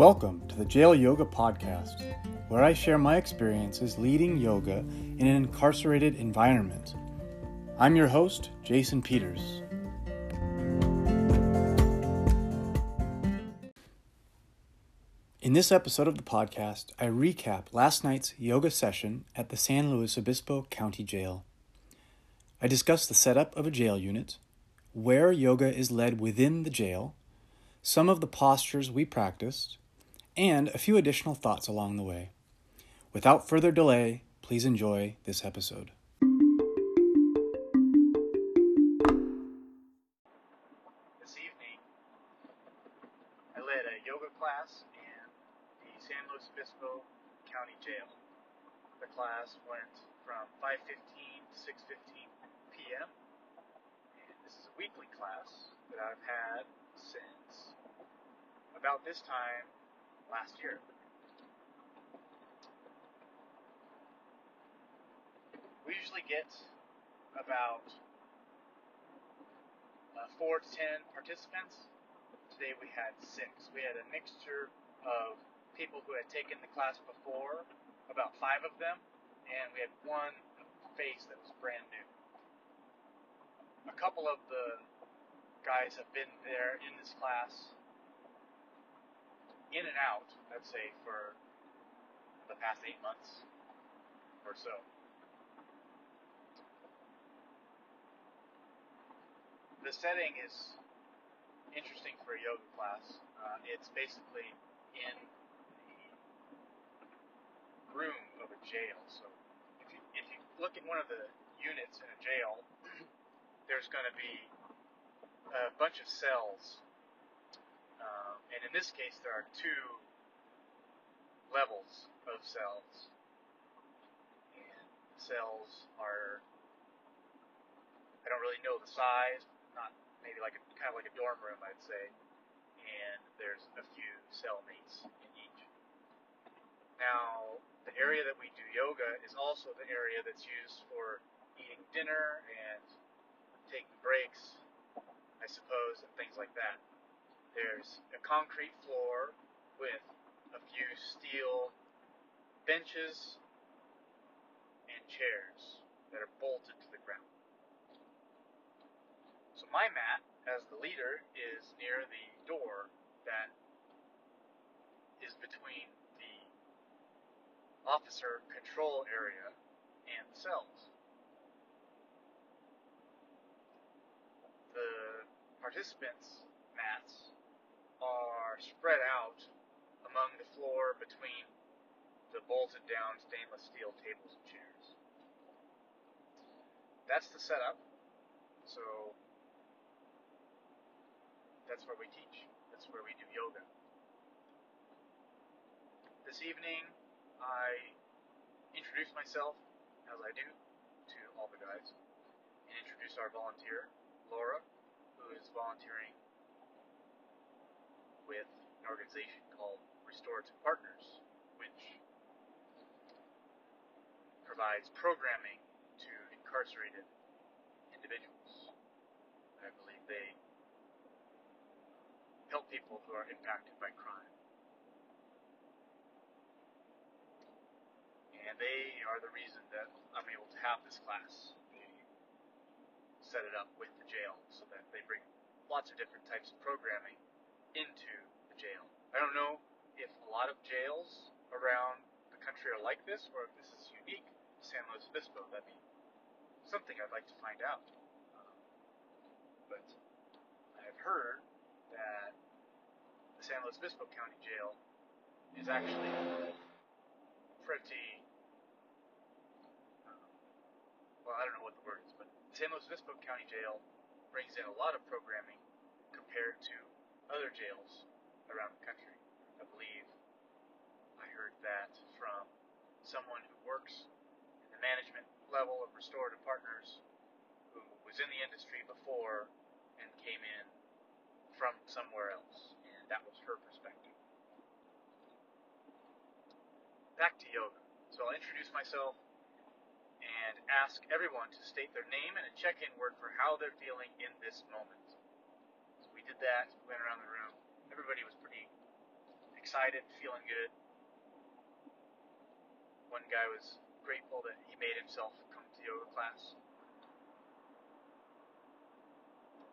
Welcome to the Jail Yoga Podcast, where I share my experiences leading yoga in an incarcerated environment. I'm your host, Jason Peters. In this episode of the podcast, I recap last night's yoga session at the San Luis Obispo County Jail. I discuss the setup of a jail unit, where yoga is led within the jail, some of the postures we practiced, and a few additional thoughts along the way. Without further delay, please enjoy this episode. This evening, I led a yoga class in the San Luis Obispo County Jail. The class went from 5:15 to 6:15 p.m. And this is a weekly class that I've had since about this time last year. We usually get about uh, four to ten participants. Today we had six. We had a mixture of people who had taken the class before, about five of them, and we had one face that was brand new. A couple of the guys have been there in this class, in and out, let's say, for the past eight months or so. the setting is interesting for a yoga class. Uh, it's basically in the room of a jail. So if you, if you look at one of the units in a jail, there's going to be a bunch of cells. Uh, and in this case, there are two levels of cells. And cells are, I don't really know the size, not maybe like a kind of like a dorm room, I'd say. And there's a few cellmates in each. Now, the area that we do yoga is also the area that's used for eating dinner and taking breaks, I suppose, and things like that. There's a concrete floor with a few steel benches and chairs that are bolted to the ground. So my mat, as the leader, is near the door that is between the officer control area and the cells. The participants' mats are spread out among the floor between the bolted down stainless steel tables and chairs. That's the setup. So that's where we teach. That's where we do yoga. This evening, I introduce myself, as I do, to all the guys, and introduce our volunteer, Laura, who is volunteering with an organization called Restorative Partners, which provides programming to incarcerated individuals. I believe they help people who are impacted by crime. And they are the reason that I'm able to have this class. They set it up with the jail so that they bring lots of different types of programming into the jail. I don't know if a lot of jails around the country are like this or if this is unique to San Luis Obispo. That'd be something I'd like to find out. Um, but I've heard that the San Luis Obispo County Jail is actually pretty. Uh, well, I don't know what the word is, but San Luis Obispo County Jail brings in a lot of programming compared to other jails around the country. I believe I heard that from someone who works in the management level of Restorative Partners who was in the industry before and came in from somewhere else, and that was her perspective. Back to yoga. So I'll introduce myself and ask everyone to state their name and a check in word for how they're feeling in this moment. Did that, we went around the room. Everybody was pretty excited, feeling good. One guy was grateful that he made himself come to yoga class.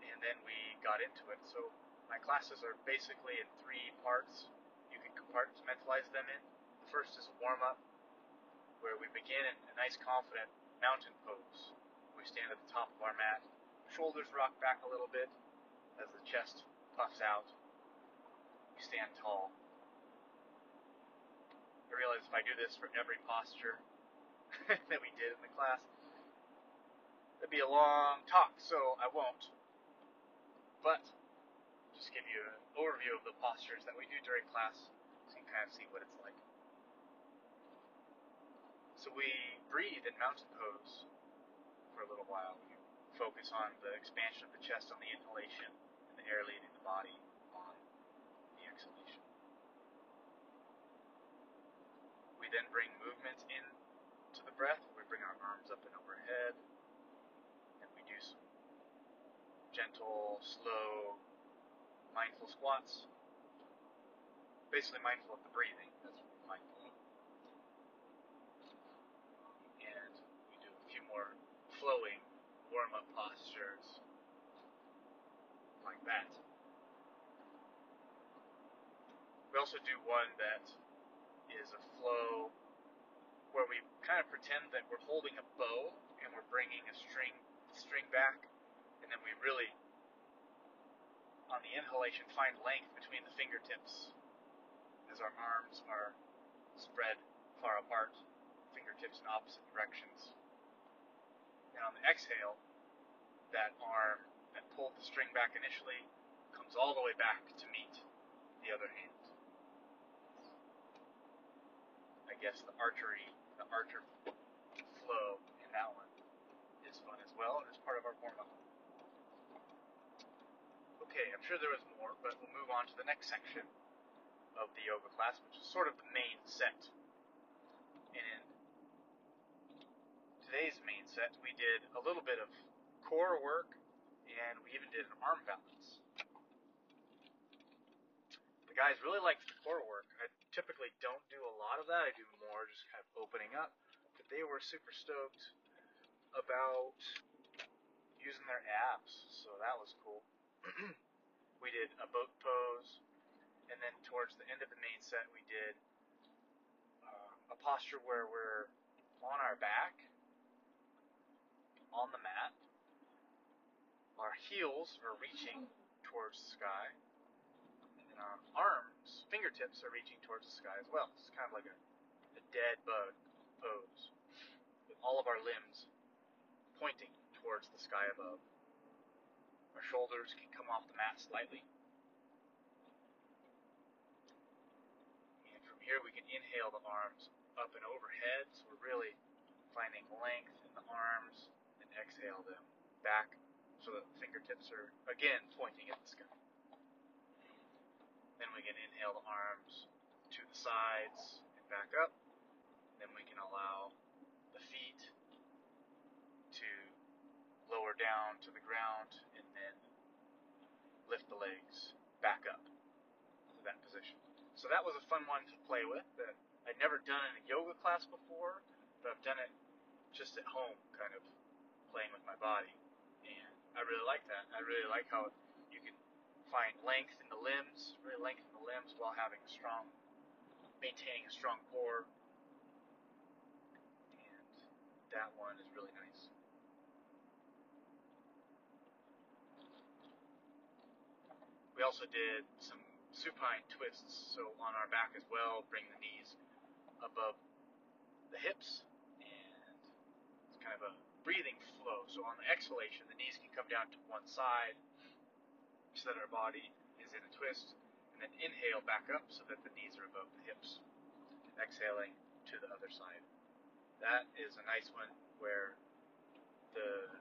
And then we got into it. So my classes are basically in three parts. You can compartmentalize them in. The first is a warm up, where we begin in a nice, confident mountain pose. We stand at the top of our mat, shoulders rock back a little bit as the chest puffs out. you stand tall. I realize if I do this for every posture that we did in the class, it'd be a long talk, so I won't. But just give you an overview of the postures that we do during class so you can kind of see what it's like. So we breathe in mountain pose for a little while. We focus on the expansion of the chest on the inhalation air the body on the exhalation. We then bring movement in to the breath. We bring our arms up and overhead, and we do some gentle, slow, mindful squats. Basically, mindful of the breathing. That's mindful. And we do a few more flowing warm up postures that. We also do one that is a flow where we kind of pretend that we're holding a bow and we're bringing a string string back, and then we really, on the inhalation, find length between the fingertips as our arms are spread far apart, fingertips in opposite directions. And on the exhale, that arm that pulled the string back initially comes all the way back to meet the other hand. I guess the archery, the archer flow in that one is fun as well, and it's part of our warm up. Okay, I'm sure there was more, but we'll move on to the next section of the yoga class, which is sort of the main set. And in today's main set, we did a little bit of core work, and we even did an arm balance. The guys really liked the core work. I typically don't do a lot of that. I do more just kind of opening up. But they were super stoked about using their abs, so that was cool. we did a boat pose, and then towards the end of the main set, we did uh, a posture where we're on our back, on the mat. Our heels are reaching towards the sky, and then our arms, fingertips, are reaching towards the sky as well. It's kind of like a, a dead bug pose, with all of our limbs pointing towards the sky above. Our shoulders can come off the mat slightly. And from here we can inhale the arms up and overhead, so we're really finding length in the arms, and exhale them back so that the fingertips are again pointing at the sky. Then we can inhale the arms to the sides and back up. Then we can allow the feet to lower down to the ground and then lift the legs back up to that position. So that was a fun one to play with that I'd never done in a yoga class before, but I've done it just at home, kind of playing with my body. I really like that. I really like how you can find length in the limbs, really lengthen the limbs while having a strong, maintaining a strong core. And that one is really nice. We also did some supine twists, so on our back as well, bring the knees above the hips, and it's kind of a breathing flow. So on the exhalation, the knees can come down to one side so that our body is in a twist, and then inhale back up so that the knees are above the hips, exhaling to the other side. That is a nice one where the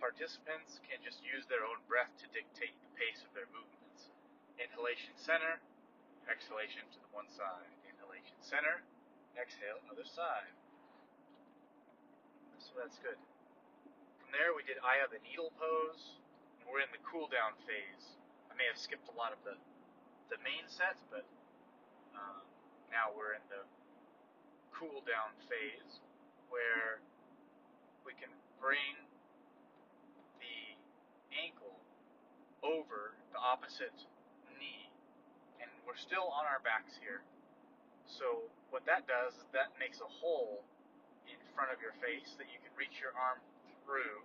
participants can just use their own breath to dictate the pace of their movements. Inhalation center, exhalation to the one side. Inhalation center, exhale other side. So that's good. There, we did eye of the needle pose. And we're in the cool down phase. I may have skipped a lot of the the main sets, but Um, now we're in the cool down phase where we can bring the ankle over the opposite knee. And we're still on our backs here. So what that does is that makes a hole in front of your face that you can reach your arm through,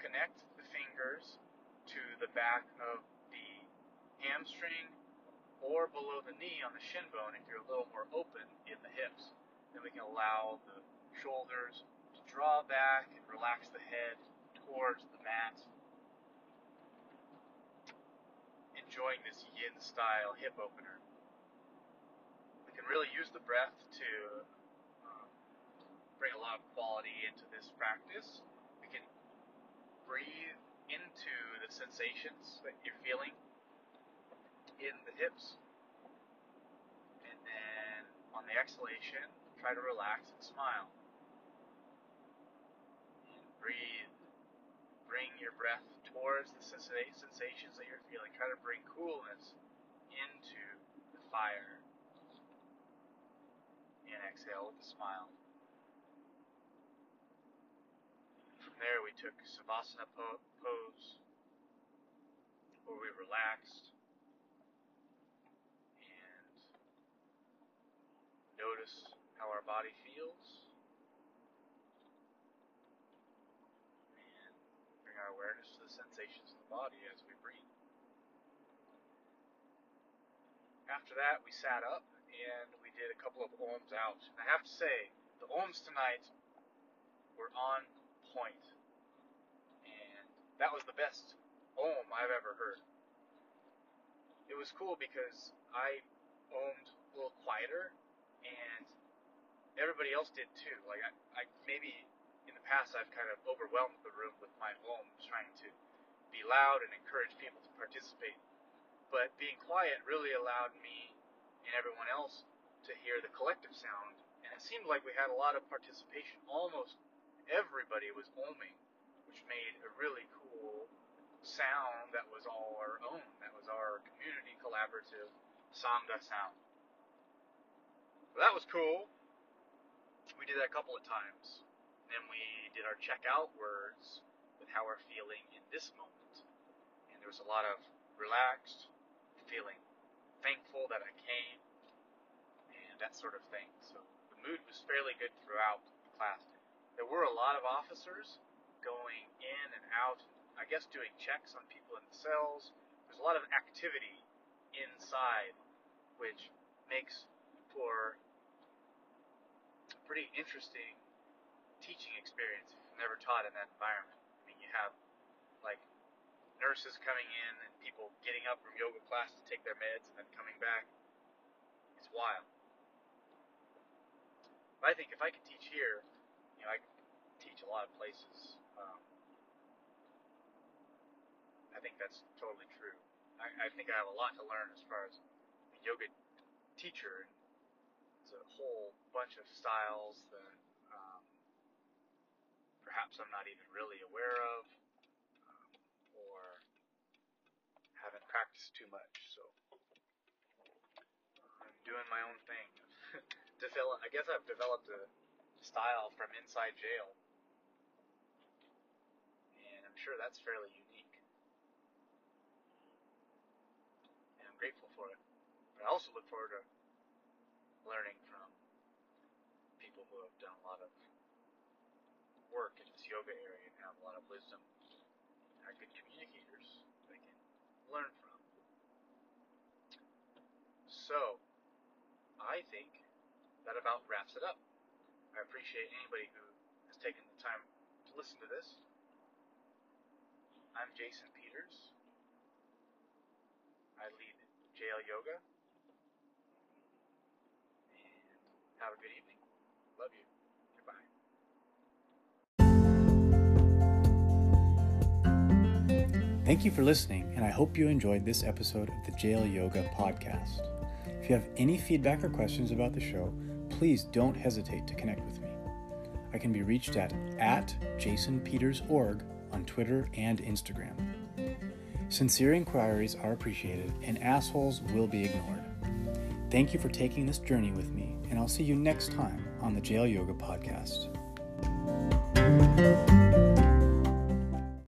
connect the fingers to the back of the hamstring or below the knee on the shin bone if you're a little more open in the hips. Then we can allow the shoulders to draw back and relax the head towards the mat. Enjoying this yin style hip opener. We can really use the breath to um, bring a lot of quality into this practice. Breathe into the sensations that you're feeling in the hips. And then on the exhalation, try to relax and smile. And breathe. Bring your breath towards the sensations that you're feeling. Try to bring coolness into the fire. And exhale with a smile. There, we took Savasana pose, where we relaxed and Notice how our body feels. And bring our awareness to the sensations of the body as we breathe. After that, we sat up and we did a couple of ohms out. And I have to say, the ohms tonight were on point. And that was the best ohm I've ever heard. It was cool because I ohmed a little quieter and everybody else did too. Like I, I maybe in the past I've kind of overwhelmed the room with my own trying to be loud and encourage people to participate. But being quiet really allowed me and everyone else to hear the collective sound, and it seemed like we had a lot of participation. Almost everybody was oming, which made a really cool sound that was all our own. That was our community collaborative Sangha sound. So that was cool. We did that a couple of times. Then we did our checkout words with how we're feeling in this moment. And there was a lot of relaxed, feeling thankful that I came, and that sort of thing. So the mood was fairly good throughout the class. There were a lot of officers going in and out, I guess doing checks on people in the cells. There's a lot of activity inside, which makes for a pretty interesting teaching experience if you've never taught in that environment. I mean, you have like nurses coming in and people getting up from yoga class to take their meds and then coming back. It's wild. But I think if I could teach here, I teach a lot of places. Um, I think that's totally true. I, I think I have a lot to learn as far as a yoga teacher it's a whole bunch of styles that um, perhaps I'm not even really aware of um, or haven't practiced too much. So I'm doing my own thing. Develop, I guess I've developed a style from inside jail, and I'm sure that's fairly unique. And I'm grateful for it. But I also look forward to learning from people who have done a lot of work in this yoga area and have a lot of wisdom, are good communicators they can learn from. So, I think that about wraps it up. I appreciate anybody who has taken the time to listen to this. I'm Jason Peters. I lead Jail Yoga. Have a good evening. Love you. Goodbye. Thank you for listening, and I hope you enjoyed this episode of the Jail Yoga podcast. If you have any feedback or questions about the show, please don't hesitate to connect with me. I can be reached at, at jasonpeters.org on Twitter and Instagram. Sincere inquiries are appreciated, and assholes will be ignored. Thank you for taking this journey with me, and I'll see you next time on the Jail Yoga Podcast.